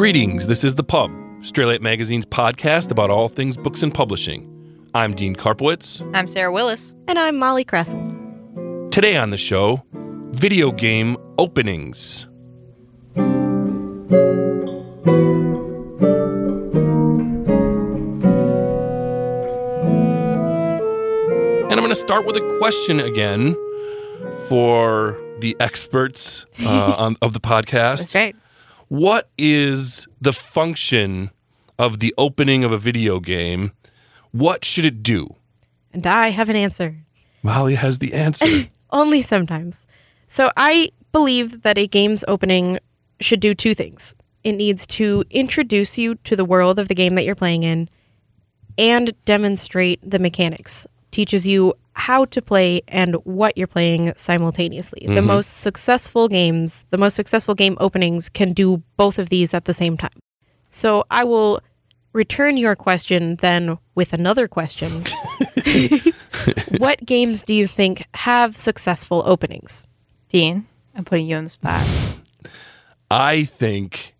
Greetings, this is The Pub, Straylight Magazine's podcast about all things books and publishing. I'm Dean Karpowicz. I'm Sarah Willis. And I'm Molly Krasel. Today on the show, video game openings. And I'm going to start with a question again for the experts uh, on, of the podcast. That's right. What is the function of the opening of a video game? What should it do? And I have an answer. Molly has the answer. Only sometimes. So I believe that a game's opening should do two things. It needs to introduce you to the world of the game that you're playing in and demonstrate the mechanics. Teaches you how to play and what you're playing simultaneously. The mm-hmm. most successful games, the most successful game openings can do both of these at the same time. So I will return your question then with another question. what games do you think have successful openings? Dean, I'm putting you on the spot. I think,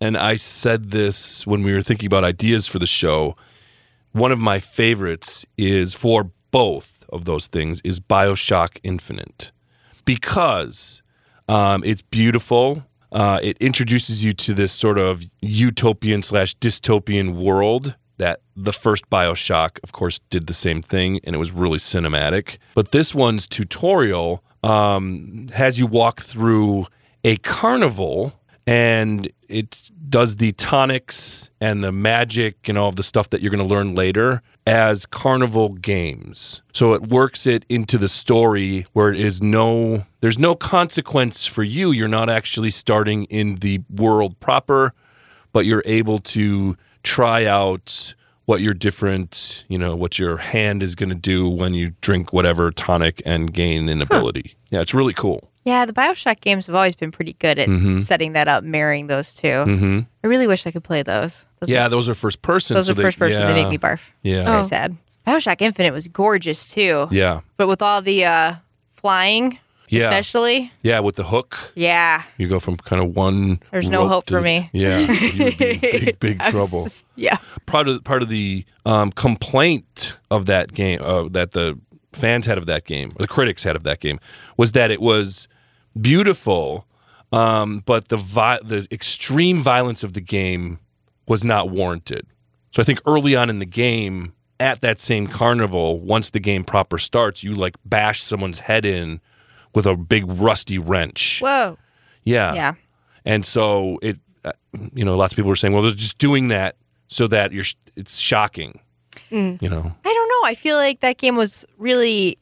and I said this when we were thinking about ideas for the show, one of my favorites is for both of those things is Bioshock Infinite because um, it's beautiful. Uh, it introduces you to this sort of utopian slash dystopian world that the first Bioshock, of course, did the same thing, and it was really cinematic. But this one's tutorial um, has you walk through a carnival, and it does the tonics and the magic and all of the stuff that you're going to learn later as carnival games. So it works it into the story where it is no there's no consequence for you. You're not actually starting in the world proper, but you're able to try out what your different, you know, what your hand is going to do when you drink whatever tonic and gain an ability. Yeah, it's really cool. Yeah, the Bioshock games have always been pretty good at Mm-hmm. setting that up, marrying those 2 Mm-hmm. I really wish I could play those. Those Yeah, are, those are first person. those so are first person. They make me barf. Yeah. It's very Oh. sad. Bioshock Infinite was gorgeous too. Yeah. But with all the uh, flying, Yeah. especially, Yeah, with the hook. yeah. You go from kind of one. There's no hope for the- me. Yeah, you'd be in big, big I was trouble. yeah. Part of part of the um, complaint of that game, uh, that the fans had of that game, or the critics had of that game, was that it was beautiful, um, but the vi- the extreme violence of the game was not warranted. So I think early on in the game, at that same carnival, once the game proper starts, you like bash someone's head in with a big rusty wrench. Whoa. Yeah. Yeah. And so it, uh, you know, lots of people were saying, well, they're just doing that so that you're, sh- it's shocking. You know, I don't know. I feel like that game was really.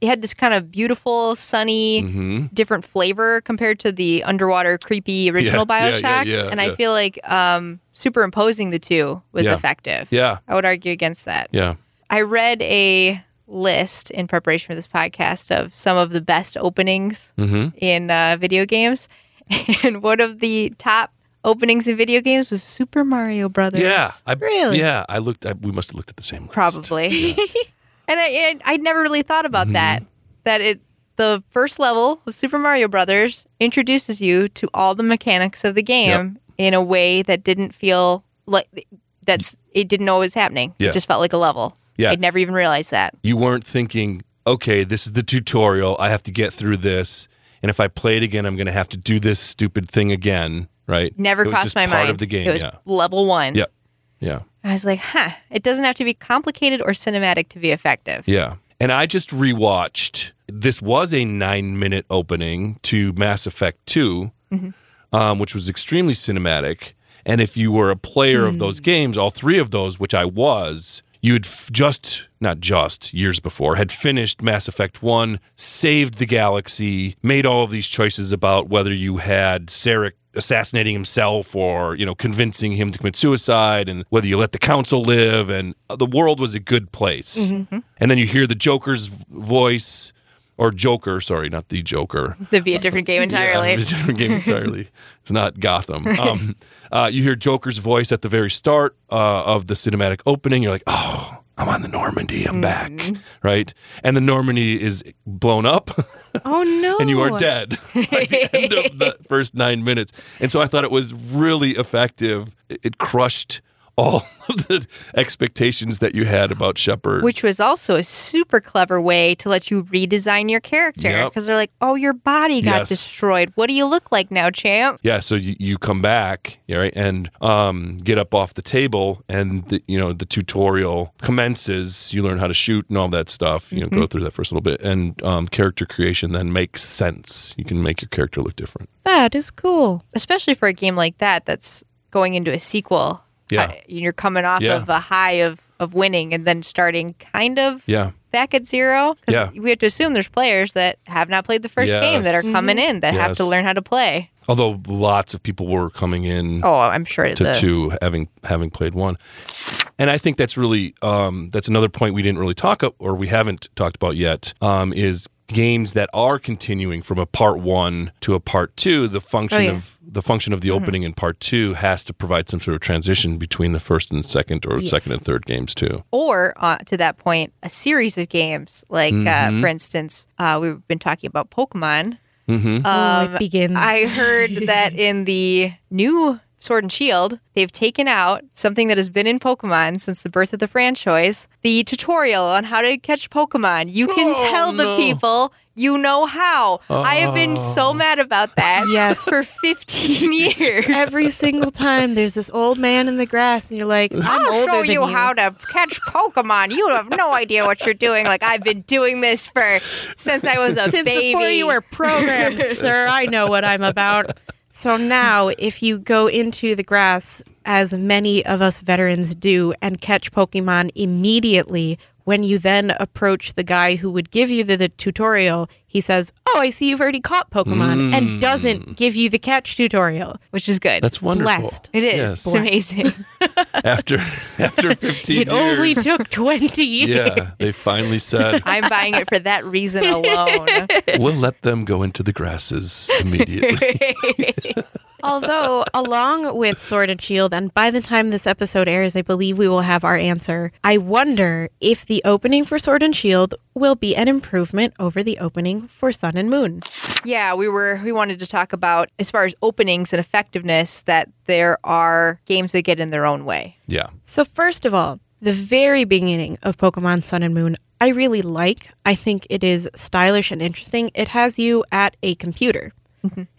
It had this kind of beautiful, sunny, Mm-hmm. different flavor compared to the underwater, creepy original Yeah, yeah, yeah, yeah, and yeah. I feel like um, superimposing the two was Yeah. effective. yeah, I would argue against that. yeah. I read a list in preparation for this podcast of some of the best openings Mm-hmm. in uh, video games, and one of the top openings in video games was Super Mario Brothers. Yeah. I, Really? Yeah. I looked, I, we must have looked at the same list. probably. and I, and I'd never really thought about Mm-hmm. that. That it the first level of Super Mario Brothers introduces you to all the mechanics of the game in a way that didn't feel like that's it didn't know it was happening. Yeah. It just felt like a level. Yeah. I'd never even realized that. You weren't thinking, okay, this is the tutorial. I have to get through this. And if I play it again, I'm going to have to do this stupid thing again. Right. Never It was crossed just my part mind. of the game. It was yeah. level one. Yeah. Yeah. I was like, huh, it doesn't have to be complicated or cinematic to be effective. Yeah. And I just rewatched. This was a nine minute opening to Mass Effect 2, um, which was extremely cinematic. And if you were a player of those games, all three of those, which I was, you'd f- just, not just, years before, had finished Mass Effect 1, saved the galaxy, made all of these choices about whether you had Saren assassinating himself or, you know, convincing him to commit suicide and whether you let the council live. And uh, the world was a good place. And then you hear the Joker's voice. Or Joker, sorry, not the Joker. That'd be a different game entirely. Yeah, a different game entirely. It's not Gotham. Um, uh, you hear Joker's voice at the very start uh, of the cinematic opening. You're like, oh, I'm on the Normandy. I'm back. Mm-hmm. Right. And the Normandy is blown up Oh no! and you are dead by the end of the first nine minutes. And so I thought it was really effective. It it crushed all of the expectations that you had about Shepard. Which was also a super clever way to let you redesign your character. Yep. Because they're like, oh, your body got Yes. destroyed. What do you look like now, champ? Yeah, so you, you come back, right, and um, get up off the table, and the, you know the tutorial commences. You learn how to shoot and all that stuff. You know, Mm-hmm. go through that first little bit, and um, character creation then makes sense. You can make your character look different. That is cool. Especially for a game like that that's going into a sequel. Yeah. Uh, You're coming off Yeah. of a high of, of winning and then starting kind of Yeah, back at zero. 'Cause Yeah. we have to assume there's players that have not played the first game that are coming in that have to learn how to play. although lots of people were coming in Oh, I'm sure to the, two having having played one, and I think that's really um, that's another point we didn't really talk up or we haven't talked about yet um, is games that are continuing from a part one to a part two. The function Oh, yeah. of the function of the opening in part two has to provide some sort of transition between the first and second or Yes. second and third games too. or uh, to that point, a series of games. Like, Mm-hmm. uh, for instance, uh, we've been talking about Pokemon. Mm-hmm. oh, it begins. I heard that in the new Sword and Shield, they've taken out something that has been in Pokemon since the birth of the franchise the tutorial on how to catch Pokemon. You can Oh, tell the people you know how. I have been so oh. mad about that Yes. for 15 years. Every single time there's this old man in the grass, and you're like, I'm I'll older show than you how to catch Pokemon. You have no idea what you're doing. Like I've been doing this for since I was a Since baby. before you were programmed, sir, I know what I'm about. So now, if you go into the grass, as many of us veterans do, and catch Pokemon immediately, when you then approach the guy who would give you the, the tutorial, he says, "Oh, I see you've already caught Pokemon," and mm. doesn't give you the catch tutorial. which is good. That's wonderful. Blessed. it is. Yes. It's amazing. After after fifteen It years, only took twenty. yeah, they finally said I'm buying it for that reason alone. we'll let them go into the grasses immediately. Although, along with Sword and Shield, and by the time this episode airs, I believe we will have our answer. I wonder if the opening for Sword and Shield will be an improvement over the opening for Sun and Moon. Yeah, we were we wanted to talk about as far as openings and effectiveness that there are games that get in their own way. yeah. So, first of all, the very beginning of Pokemon Sun and Moon, I really like. I think it is stylish and interesting. It has you at a computer,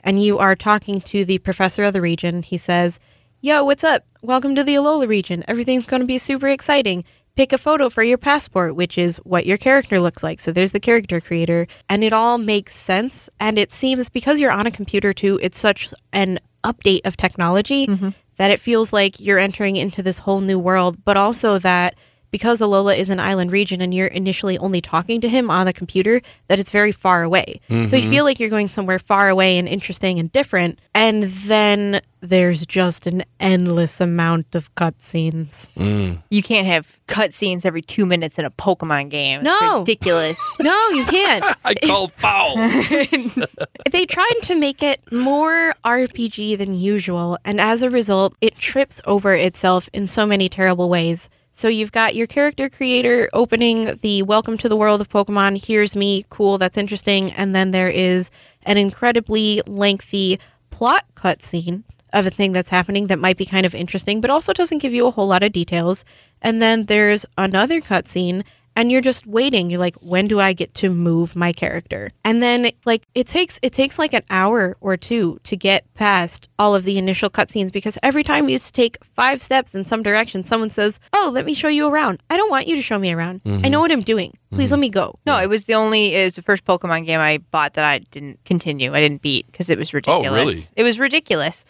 and you are talking to the professor of the region. He says, Yo, what's up? Welcome to the Alola region. Everything's going to be super exciting. Pick a photo for your passport, which is what your character looks like. So there's the character creator, and it all makes sense. And it seems because you're on a computer too, it's such an update of technology mm-hmm. that it feels like you're entering into this whole new world, but also that because Alola is an island region and you're initially only talking to him on the computer, that it's very far away. So you mm-hmm. feel like you're going somewhere far away and interesting and different. And then there's just an endless amount of cutscenes. Mm. You can't have cutscenes every two minutes in a Pokemon game. It's No. ridiculous. No, you can't. I called foul. they tried to make it more RPG than usual, and as a result, it trips over itself in so many terrible ways. So you've got your character creator opening the welcome to the world of Pokemon, here's me, cool, that's interesting, and then there is an incredibly lengthy plot cutscene of a thing that's happening that might be kind of interesting, but also doesn't give you a whole lot of details. And then there's another cutscene and you're just waiting you're like when do i get to move my character and then like it takes it takes like an hour or two to get past all of the initial cutscenes because every time you take five steps in some direction someone says oh let me show you around i don't want you to show me around i know what i'm doing please let me go No, it was the only it was the first Pokemon game I bought that I didn't continue. I didn't beat because it was ridiculous. oh, really? It was ridiculous.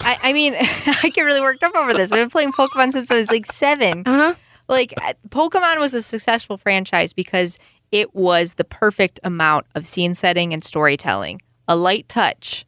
I, I mean, I get really worked up over this. I've been playing Pokemon since I was like seven. uh-huh Like uh, Pokemon was a successful franchise because it was the perfect amount of scene setting and storytelling, a light touch,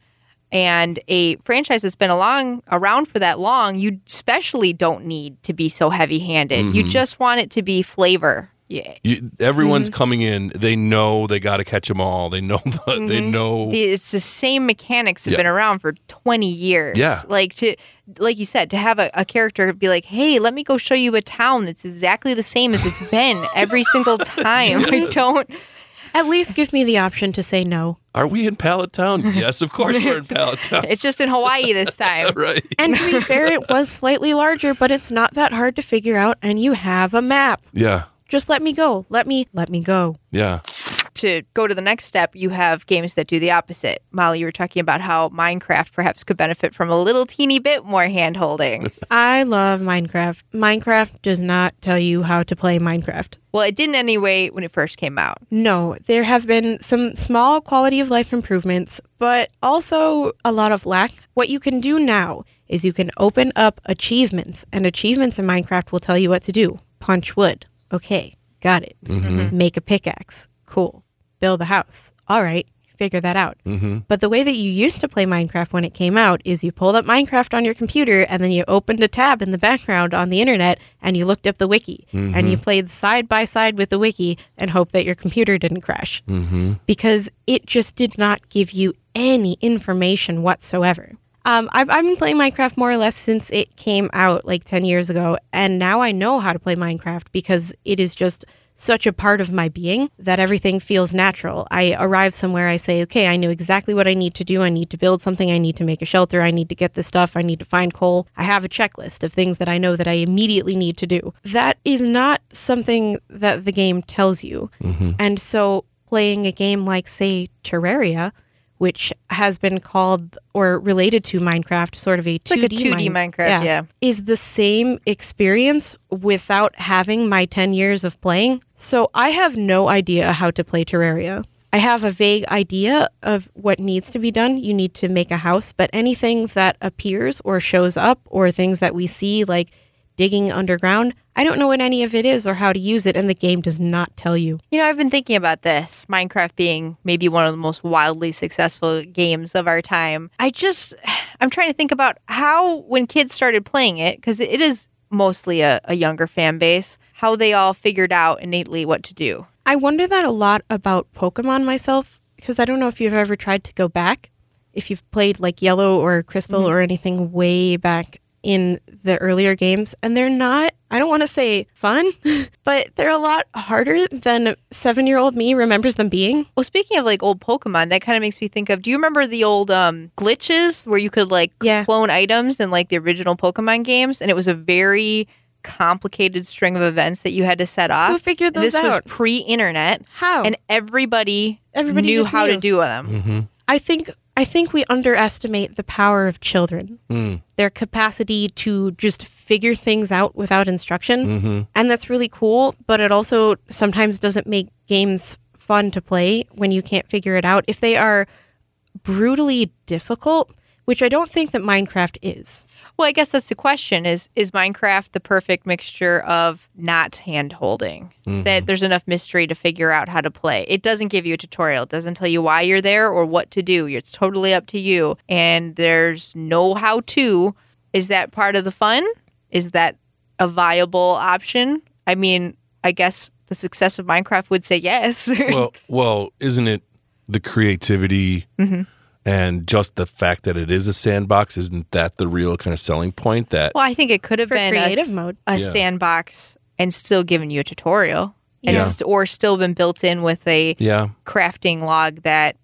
and a franchise that's been along around for that long. You especially don't need to be so heavy handed. You just want it to be flavor. Yeah. You, everyone's Mm-hmm. coming in. They know they got to catch them all. They know. The, They know. It's the same mechanics have Yeah. been around for 20 years. Yeah. Like to like you said, to have a, a character be like, hey, let me go show you a town that's exactly the same as it's been every single time. I don't At least give me the option to say no. Are we in Pallet Town? yes, of course we're in Pallet Town. it's just in Hawaii this time. right. And to be fair, it was slightly larger, but it's not that hard to figure out, and you have a map. Yeah. Just let me go. Let me let me go. Yeah. to go to the next step, you have games that do the opposite. Molly, you were talking about how Minecraft perhaps could benefit from a little teeny bit more hand holding. I love Minecraft. Minecraft does not tell you how to play Minecraft. well, it didn't anyway when it first came out. No, there have been some small quality of life improvements, but also a lot of lack. What you can do now is you can open up achievements, and achievements in Minecraft will tell you what to do. Punch wood. Okay, got it. Mm-hmm. Mm-hmm. Make a pickaxe. Cool. Build a house. All right, figure that out. Mm-hmm. But the way that you used to play Minecraft when it came out is you pulled up Minecraft on your computer and then you opened a tab in the background on the internet and you looked up the wiki and you played side by side with the wiki and hoped that your computer didn't crash because it just did not give you any information whatsoever. Um, I've, I've been playing Minecraft more or less since it came out like 10 years ago, and now I know how to play Minecraft because it is just such a part of my being that everything feels natural. I arrive somewhere, I say, okay, I know exactly what I need to do. I need to build something, I need to make a shelter, I need to get this stuff, I need to find coal. I have a checklist of things that I know that I immediately need to do. That is not something that the game tells you. And so playing a game like, say, Terraria, which has been called or related to Minecraft, sort of a 2D, like a 2D Minecraft, yeah. is the same experience without having my 10 years of playing. So I have no idea how to play Terraria. I have a vague idea of what needs to be done. You need to make a house, but anything that appears or shows up or things that we see like digging underground, I don't know what any of it is or how to use it and the game does not tell you. You know, I've been thinking about this Minecraft being maybe one of the most wildly successful games of our time. I just, I'm trying to think about how, when kids started playing it, because it is mostly a, a younger fan base, how they all figured out innately what to do. I wonder that a lot about Pokemon myself because I don't know if you've ever tried to go back. If you've played like Yellow or Crystal mm-hmm. or anything way back in the earlier games, and they're not, I don't want to say fun, but they're a lot harder than seven year old me remembers them being. Well, speaking of like old Pokemon, that kind of makes me think of. Do you remember the old um, glitches where you could like Yeah. clone items in like the original Pokemon games, and it was a very complicated string of events that you had to set off. Who figured And those this was out? pre-internet, How? and everybody Everybody knew just how to do them. I think I think we underestimate the power of children. Mm. Their capacity to just figure things out without instruction. Mm-hmm. And that's really cool, but it also sometimes doesn't make games fun to play when you can't figure it out. If they are brutally difficult, which I don't think that Minecraft is. Well, I guess that's the question: is is Minecraft the perfect mixture of not hand holding? That there's enough mystery to figure out how to play. It doesn't give you a tutorial. It doesn't tell you why you're there or what to do. It's totally up to you. And there's no how to. Is that part of the fun? Is that a viable option? I mean, I guess the success of Minecraft would say yes. well, well, isn't it the creativity Mm-hmm. And just the fact that it is a sandbox? Isn't that the real kind of selling point? That Well, I think it could have For been a, creative s- mode. a Yeah. sandbox and still given you a tutorial, and Yeah. st- or still been built in with a yeah, crafting log that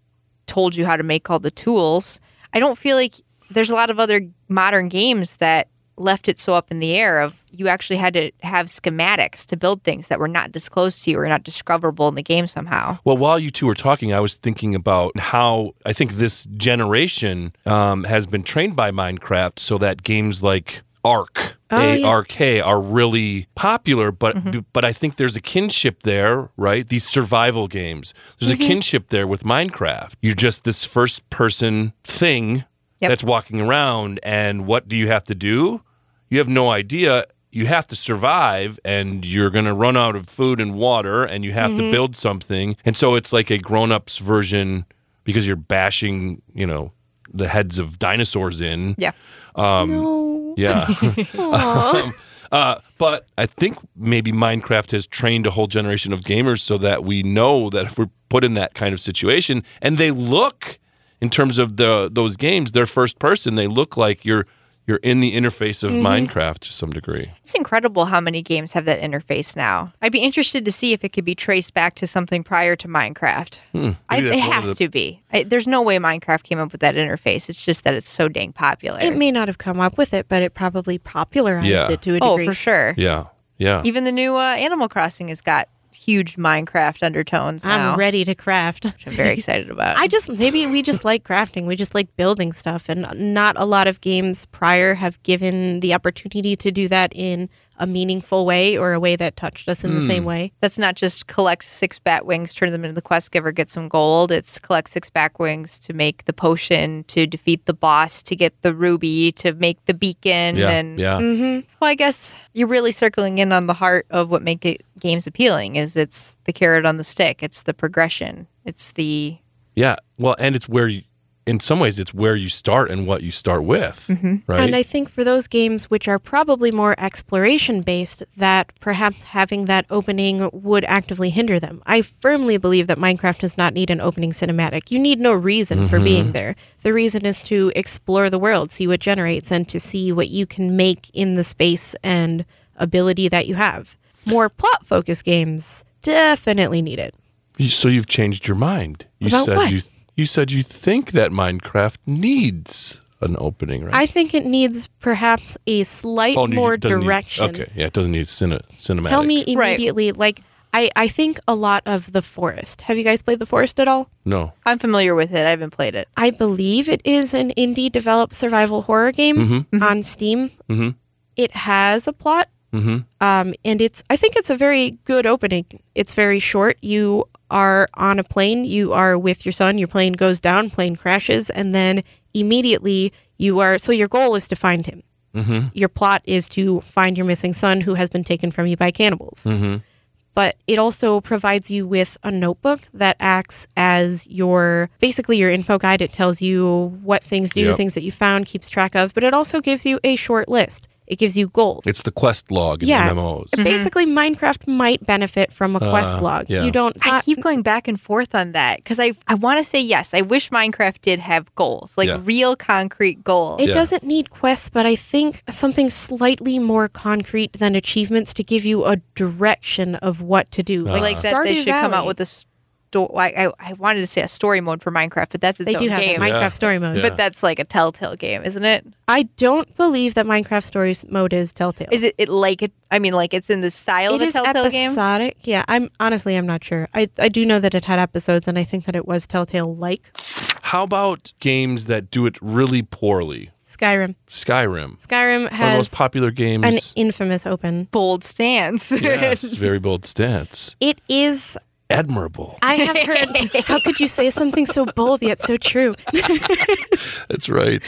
told you how to make all the tools. I don't feel like there's a lot of other modern games that left it so up in the air of you actually had to have schematics to build things that were not disclosed to you or not discoverable in the game somehow. Well, while you two were talking, I was thinking about how I think this generation um, has been trained by Minecraft so that games like Ark, Oh, A yeah. Are really popular. But but I think there's a kinship there, right? These survival games. There's a kinship there with Minecraft. You're just this first person thing Yep. that's walking around, and what do you have to do? You have no idea. You have to survive, and you're going to run out of food and water, and you have to build something. And so it's like a grown up's version because you're bashing, you know, the heads of dinosaurs in. Yeah. no. Yeah. um, Uh, but I think maybe Minecraft has trained a whole generation of gamers so that we know that if we're put in that kind of situation and they look in terms of the those games, they're first person, they look like you're you're in the interface of Minecraft to some degree. It's incredible how many games have that interface now. I'd be interested to see if it could be traced back to something prior to Minecraft. Hmm. Maybe it that's one of has the- to be. I, there's no way Minecraft came up with that interface. It's just that it's so dang popular. It may not have come up with it, but it probably popularized Yeah. it to a degree. oh, for sure. Yeah. Yeah. Even the new uh, Animal Crossing has got huge Minecraft undertones now. I'm ready to craft. which I'm very excited about. I just maybe we just like crafting. We just like building stuff, and not a lot of games prior have given the opportunity to do that in a meaningful way or a way that touched us in the same hmm. way. That's not just collect six bat wings, turn them into the quest giver, get some gold. It's collect six bat wings to make the potion, to defeat the boss, to get the ruby, to make the beacon. Yeah. And yeah. Mm-hmm. well, I guess you're really circling in on the heart of what make it, games appealing. Is it's the carrot on the stick. It's the progression. It's the Yeah. Well, and it's where you, in some ways, it's where you start and what you start with, mm-hmm. right? And I think for those games which are probably more exploration based, that perhaps having that opening would actively hinder them. I firmly believe that Minecraft does not need an opening cinematic. You need no reason for being mm-hmm. there. The reason is to explore the world, see what generates, and to see what you can make in the space and ability that you have. More plot focused games definitely need it. So you've changed your mind. You About said what? you you said you think that Minecraft needs an opening, right? I think it needs perhaps a slight Oh, more doesn't need- direction. okay, yeah, it doesn't need cine, cinematic. Tell me Right. immediately, like I, I think a lot of The Forest. Have you guys played The Forest at all? No. I'm familiar with it. I haven't played it. I believe it is an indie developed survival horror game on Steam. Mhm. It has a plot, Mhm. um, and it's I think it's a very good opening. It's very short. You are on a plane. You are with your son. Your plane goes down. Plane crashes, and then immediately you are. So your goal is to find him. Mm-hmm. Your plot is to find your missing son who has been taken from you by cannibals. Mm-hmm. But it also provides you with a notebook that acts as your basically your info guide. It tells you what things do, Yep. things that you found, keeps track of, but it also gives you a short list. It gives you gold. It's the quest log in Yeah. MMOs. Basically, Minecraft might benefit from a quest Uh, log. yeah. You don't. I keep going back and forth on that because I I want to say yes. I wish Minecraft did have goals, like Yeah. real concrete goals. It Yeah. doesn't need quests, but I think something slightly more concrete than achievements to give you a direction of what to do. Uh-huh. like that they Stardew should come out with a story. I, I I wanted to say a story mode for Minecraft, but that's its They own do have game. a Minecraft Yeah. story mode. Yeah. But that's like a Telltale game, isn't it? I don't believe that Minecraft Stories mode is Telltale. Is it, it like it? I mean, like it's in the style It of a is Telltale game. episodic. Yeah, I'm honestly I'm not sure. I I do know that it had episodes, and I think that it was Telltale like How about games that do it really poorly? Skyrim. Skyrim. Skyrim One of the has most popular games. an infamous open. Bold stance. yes, very bold stance. It is. Admirable. I have heard. how could you say something so bold yet so true? That's right.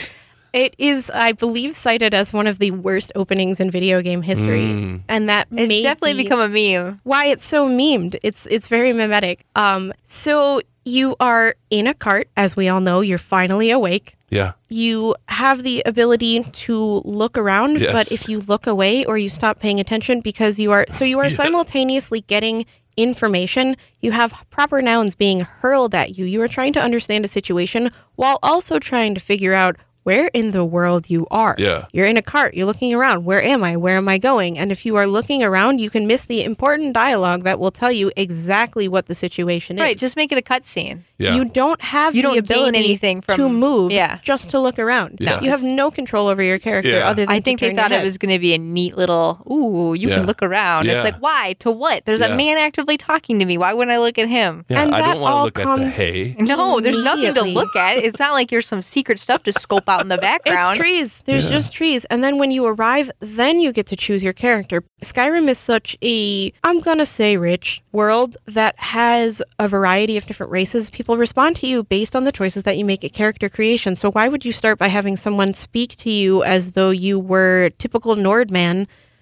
It is, I believe, cited as one of the worst openings in video game history, Mm. and that It's may definitely be become a meme. why it's so memed. It's it's very mimetic. Um, so you are in a cart, as we all know. You're finally awake. Yeah. you have the ability to look around, but if you look away or you stop paying attention because you are so you are simultaneously getting information, you have proper nouns being hurled at you. You are trying to understand a situation while also trying to figure out where in the world you are. Yeah. You're in a cart, you're looking around. Where am I? Where am I going? And if you are looking around, you can miss the important dialogue that will tell you exactly what the situation is. Right, just make it a cutscene. Yeah. You don't have You the don't gain ability anything from- to move yeah. just to look around. No. You have no control over your character Yeah. other than I think they turn your thought it was going to be a neat little, ooh, you Yeah. can look around. It's like, why? To what? There's Yeah. a man actively talking to me. Why wouldn't I look at him? yeah. and I that don't want to all look comes- at the hay. No, there's nothing to look at. It's not like there's some secret stuff to scope out in the background. It's trees. There's Yeah. just trees. And then when you arrive, then you get to choose your character. Skyrim is such a, I'm going to say rich world that has a variety of different races. People respond to you based on the choices that you make at character creation. So why would you start by having someone speak to you as though you were typical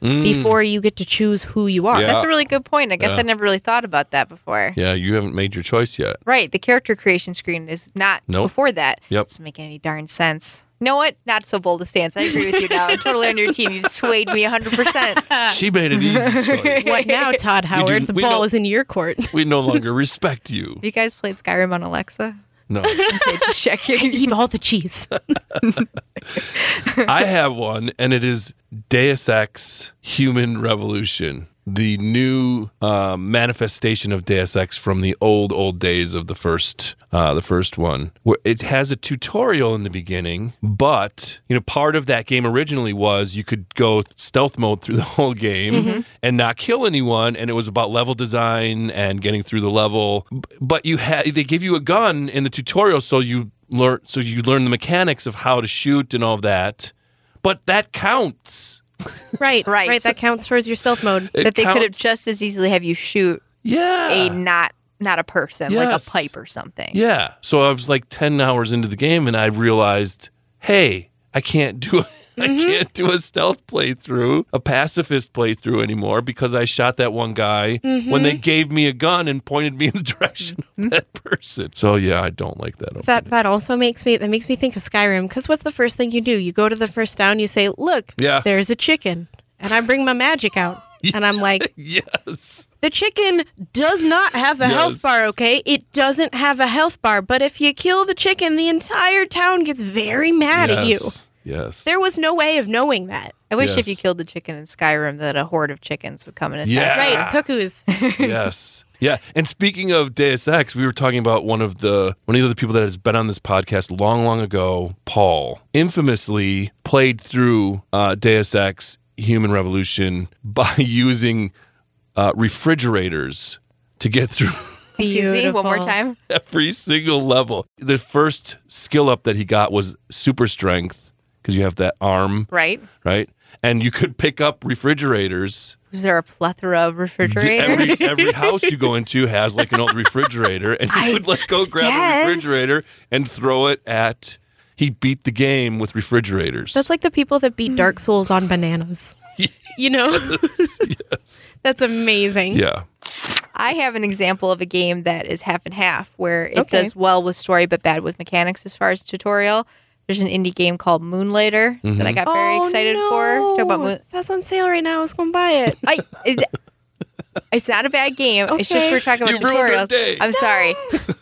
Nordman before you get to choose who you are. Yeah. That's a really good point. I guess Yeah. I never really thought about that before. Yeah, you haven't made your choice yet. Right. The character creation screen is not Nope. before that. Yep. Doesn't make any darn sense. You know what? Not so bold a stance. I agree with you now. I'm totally on your team. You've swayed me 100%. She made an easy choice. What now, Todd Howard? the ball don't- is in your court. We no longer respect you. Have you guys played Skyrim on Alexa? No. Okay, just checking. Eat all the cheese. I have one, and it is Deus Ex Human Revolution, the new uh, manifestation of Deus Ex from the old, old days of the first, uh, the first one. It has a tutorial in the beginning, but you know, part of that game originally was you could go stealth mode through the whole game and not kill anyone, and it was about level design and getting through the level. But you had they give you a gun in the tutorial, so you learn so you learn the mechanics of how to shoot and all of that. But that counts. right, Right. right. That counts towards your stealth mode. It that they could have just as easily have you shoot Yeah. a not not a person, like a pipe or something. Yeah. So I was like 10 hours into the game and I realized, hey, I can't do I mm-hmm. can't do a stealth playthrough, a pacifist playthrough anymore because I shot that one guy when they mm-hmm. gave me a gun and pointed me in the direction of mm-hmm. that person. So yeah, I don't like that. That that also makes me that makes me think of Skyrim because what's the first thing you do? You go to the first town, you say, "Look, Yeah. there's a chicken," and I bring my magic out, and I'm like, yes. "The chicken does not have a health bar, okay? It doesn't have a health bar, but if you kill the chicken, the entire town gets very mad at you." Yes. Yes. There was no way of knowing that, I wish Yes. if you killed the chicken in Skyrim that a horde of chickens would come and attack. Yeah. right? tukus. Yes. Yeah. And speaking of Deus Ex, we were talking about one of the one of the people that has been on this podcast long, long ago, Paul, infamously played through uh, Deus Ex Human Revolution by using uh, refrigerators to get through Excuse me, one more time. every single level. The first skill up that he got was super strength because you have that arm, Right? right? And you could pick up refrigerators Is there a plethora of refrigerators? Every every house you go into has like an old refrigerator, and you would like go grab a refrigerator and throw it at. He beat the game with refrigerators. That's like the people that beat Dark mm. Souls on bananas. You know, yes. that's amazing. Yeah. I have an example of a game that is half and half, where it Okay. does well with story but bad with mechanics as far as tutorial. There's an indie game called Moonlighter that I mm-hmm. got very Oh, excited for. Talk about no. Moon. That's on sale right now. I was going to buy it. I, it, it's not a bad game. It's just we're talking about You tutorials. day. I'm sorry.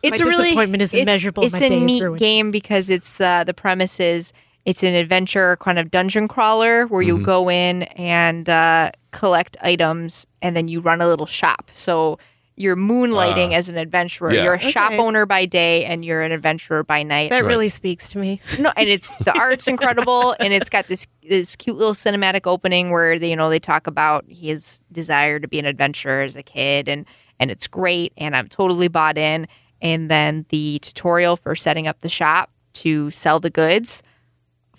It's My a really disappointment is it's- immeasurable. It's My a neat ruined. game because it's the the premise is it's an adventure kind of dungeon crawler where Mm-hmm. you go in and uh, collect items and then you run a little shop. So you're moonlighting as an adventurer. Ah. yeah. You're a shop owner by day and you're an adventurer by night. That Right. really speaks to me. No, and it's the art's incredible, and it's got this this cute little cinematic opening where they you know they talk about his desire to be an adventurer as a kid, and and it's great, and I'm totally bought in. And then the tutorial for setting up the shop to sell the goods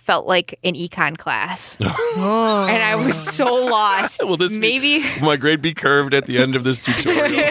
felt like an econ class, Oh. and I was so lost. Will this maybe Will my grade be curved at the end of this tutorial?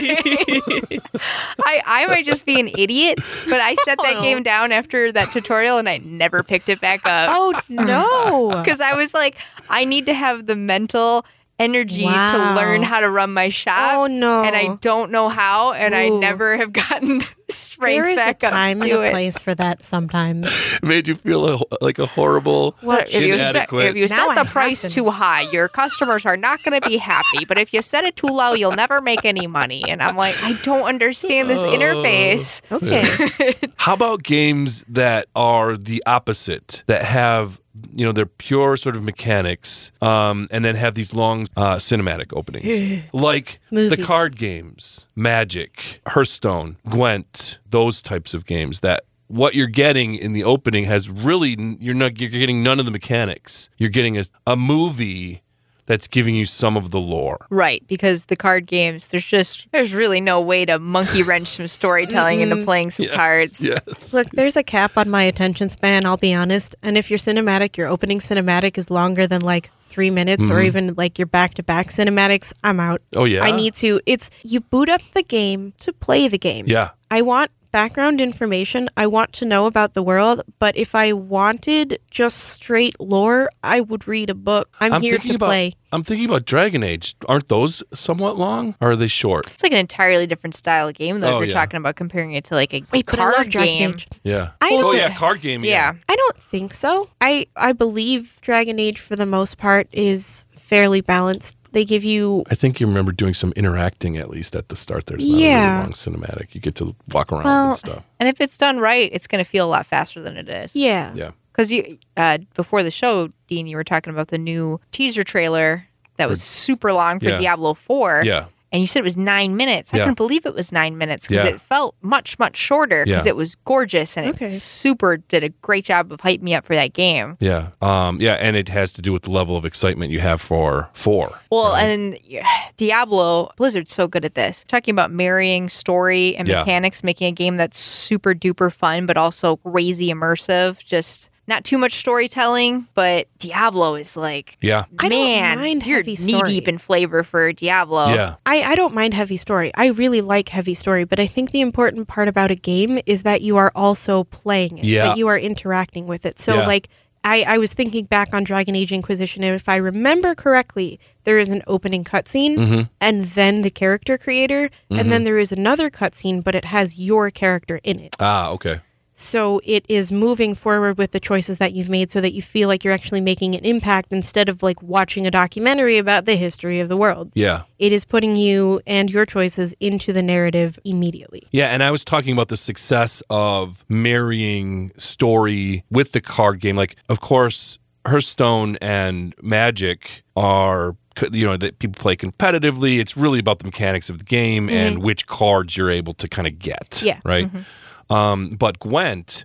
I, I might just be an idiot, but I set that Oh. game down after that tutorial, and I never picked it back up. Oh, no. because I was like, I need to have the mental energy Wow. to learn how to run my shop. Oh, no. And I don't know how, and I never have gotten strength There is a back up time to and a it. place for that sometimes. Made you feel a, like a horrible, If you, set, inadequate. if you set the have price to too high, your customers are not going to be happy. But if you set it too low, you'll never make any money. And I'm like, I don't understand this interface. Okay. How about games that are the opposite, that have you know they're pure sort of mechanics, um, and then have these long uh, cinematic openings, like the card games, Magic, Hearthstone, Gwent, those types of games that. What you're getting in the opening has really you're not you're getting none of the mechanics. You're getting a, a movie that's giving you some of the lore. Right, because the card games, there's just there's really no way to monkey wrench some storytelling into mm-hmm. playing some cards. Yes. Look, there's a cap on my attention span, I'll be honest. And if your cinematic, your opening cinematic is longer than like three minutes or mm-hmm. even like your back to back cinematics, I'm out. Oh, yeah? I need to. It's you boot up the game to play the game. Yeah. I want background information, I want to know about the world, but if I wanted just straight lore, I would read a book. I'm, here thinking to about play. I'm thinking about Dragon Age. Aren't those somewhat long, or are they short? It's like an entirely different style of game, though. Oh, if you're yeah. talking about comparing it to like a Wait, card love Dragon game. Age. Yeah. I oh don't- yeah, card game. Yeah. I don't think so. I I believe Dragon Age for the most part is fairly balanced. They give you I think you remember doing some interacting at least at the start. There's not a Yeah. really long cinematic. You get to walk around Well, and stuff. And if it's done right, it's going to feel a lot faster than it is. yeah. Yeah. Because you, uh, before the show, Dean, you were talking about the new teaser trailer that was super long for Yeah. Diablo 4. Yeah. And you said it was nine minutes. I Yeah. couldn't believe it was nine minutes because Yeah. it felt much, much shorter because Yeah. it was gorgeous and Okay. it super did a great job of hyping me up for that game. Yeah. Um, yeah. And it has to do with the level of excitement you have for four. Well, and Diablo, Blizzard's so good at this. Talking about marrying story and Yeah. mechanics, making a game that's super duper fun, but also crazy immersive. Just not too much storytelling, but Diablo is like, Yeah. I don't mind you're heavy knee story. deep in flavor for Diablo. Yeah. I, I don't mind heavy story. I really like heavy story, but I think the important part about a game is that you are also playing it. Yeah. That you are interacting with it. So Yeah. like I, I was thinking back on Dragon Age Inquisition, and if I remember correctly, there is an opening cutscene Mm-hmm. and then the character creator, and then there is another cutscene, but it has your character in it. Ah. Okay. So it is moving forward with the choices that you've made so that you feel like you're actually making an impact instead of like watching a documentary about the history of the world. Yeah. It is putting you and your choices into the narrative immediately. Yeah, and I was talking about the success of marrying story with the card game. Like, of course, Hearthstone and Magic are you know that people play competitively. It's really about the mechanics of the game mm-hmm. and which cards you're able to kind of get. Yeah. Right. Mm-hmm. Um, but Gwent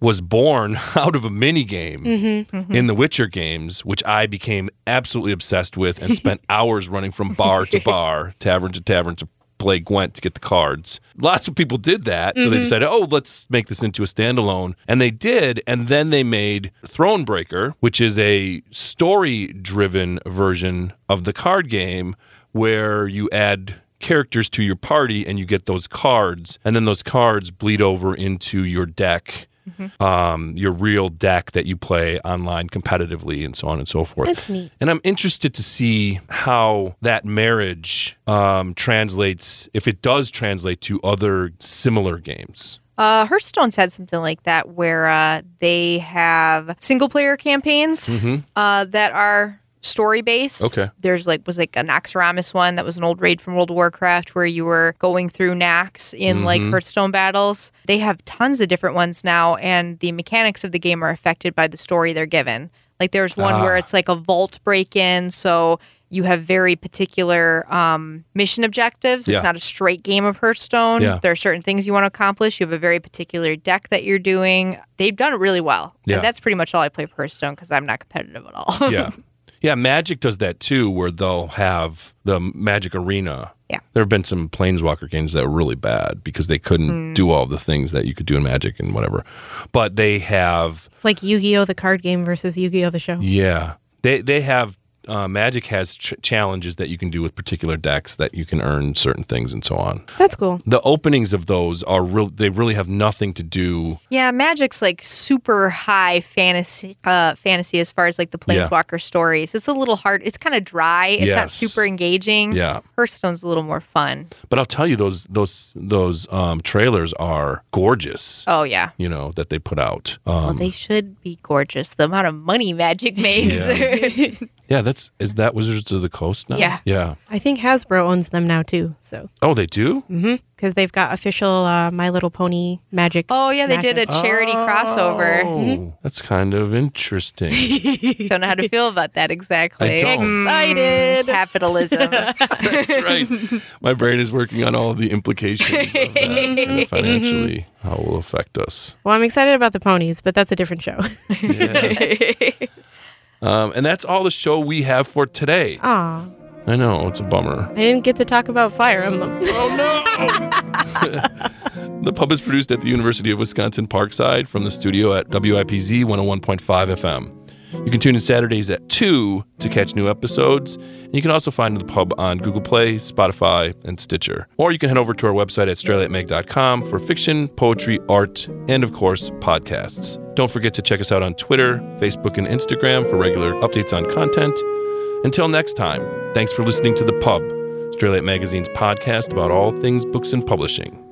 was born out of a mini game mm-hmm. Mm-hmm. in the Witcher games, which I became absolutely obsessed with and spent hours running from bar to bar, tavern to tavern to play Gwent to get the cards. Lots of people did that. So they mm-hmm. decided, oh, let's make this into a standalone. And they did. And then they made Thronebreaker, which is a story driven version of the card game where you add characters to your party and you get those cards. And then those cards bleed over into your deck. Um, your real deck that you play online competitively and so on and so forth. That's neat. And I'm interested to see how that marriage um, translates, if it does translate to other similar games. Uh, Hearthstone's had something like that where uh, they have single player campaigns uh, that are story based. Okay. There's like was like a Naxxramas one that was an old raid from World of Warcraft where you were going through Nax in like Hearthstone battles. They have tons of different ones now, and the mechanics of the game are affected by the story they're given. Like there's one where it's like a vault break in, so you have very particular um, mission objectives. It's Yeah. not a straight game of Hearthstone. Yeah. There are certain things you want to accomplish. You have a very particular deck that you're doing. They've done it really well. Yeah. And that's pretty much all I play for Hearthstone because I'm not competitive at all. Yeah. yeah, Magic does that too, where they'll have the Magic Arena. Yeah. There have been some Planeswalker games that were really bad because they couldn't hmm. do all the things that you could do in Magic and whatever. But they have It's like Yu Gi Oh! the card game versus Yu Gi Oh! the show. Yeah, they they have uh, Magic has ch- challenges that you can do with particular decks that you can earn certain things and so on. That's cool. The openings of those are real. They really have nothing to do. yeah, Magic's like super high fantasy uh, fantasy as far as like the Yeah. Planeswalker stories. It's a little hard. It's kind of dry. It's not super engaging. Yeah. Hearthstone's a little more fun. But I'll tell you, those those those um, trailers are gorgeous. Oh yeah. You know that they put out. Um, Well, they should be gorgeous. The amount of money Magic makes. yeah, that's is that Wizards of the Coast now. Yeah. yeah. I think Hasbro owns them now too. So Oh, they do. Mhm. because they've got official uh, My Little Pony magic. oh yeah, they did a mashup. charity crossover. Oh, that's kind of interesting. Don't know how to feel about that exactly. I don't. Excited. Capitalism. That's right. My brain is working on all of the implications of that and financially how it will affect us. Well, I'm excited about the ponies, but that's a different show. Yes. Um, and that's all the show we have for today. Aw, I know it's a bummer. I didn't get to talk about Fire Emblem. Oh no! the pub is produced at the University of Wisconsin Parkside from the studio at WIPZ 101.5 FM. You can tune in Saturdays at 2 to catch new episodes. And you can also find the pub on Google Play, Spotify, and Stitcher. Or you can head over to our website at straylightmag.com for fiction, poetry, art, and of course, podcasts. Don't forget to check us out on Twitter, Facebook, and Instagram for regular updates on content. Until next time, thanks for listening to The Pub, Straylight Magazine's podcast about all things books and publishing.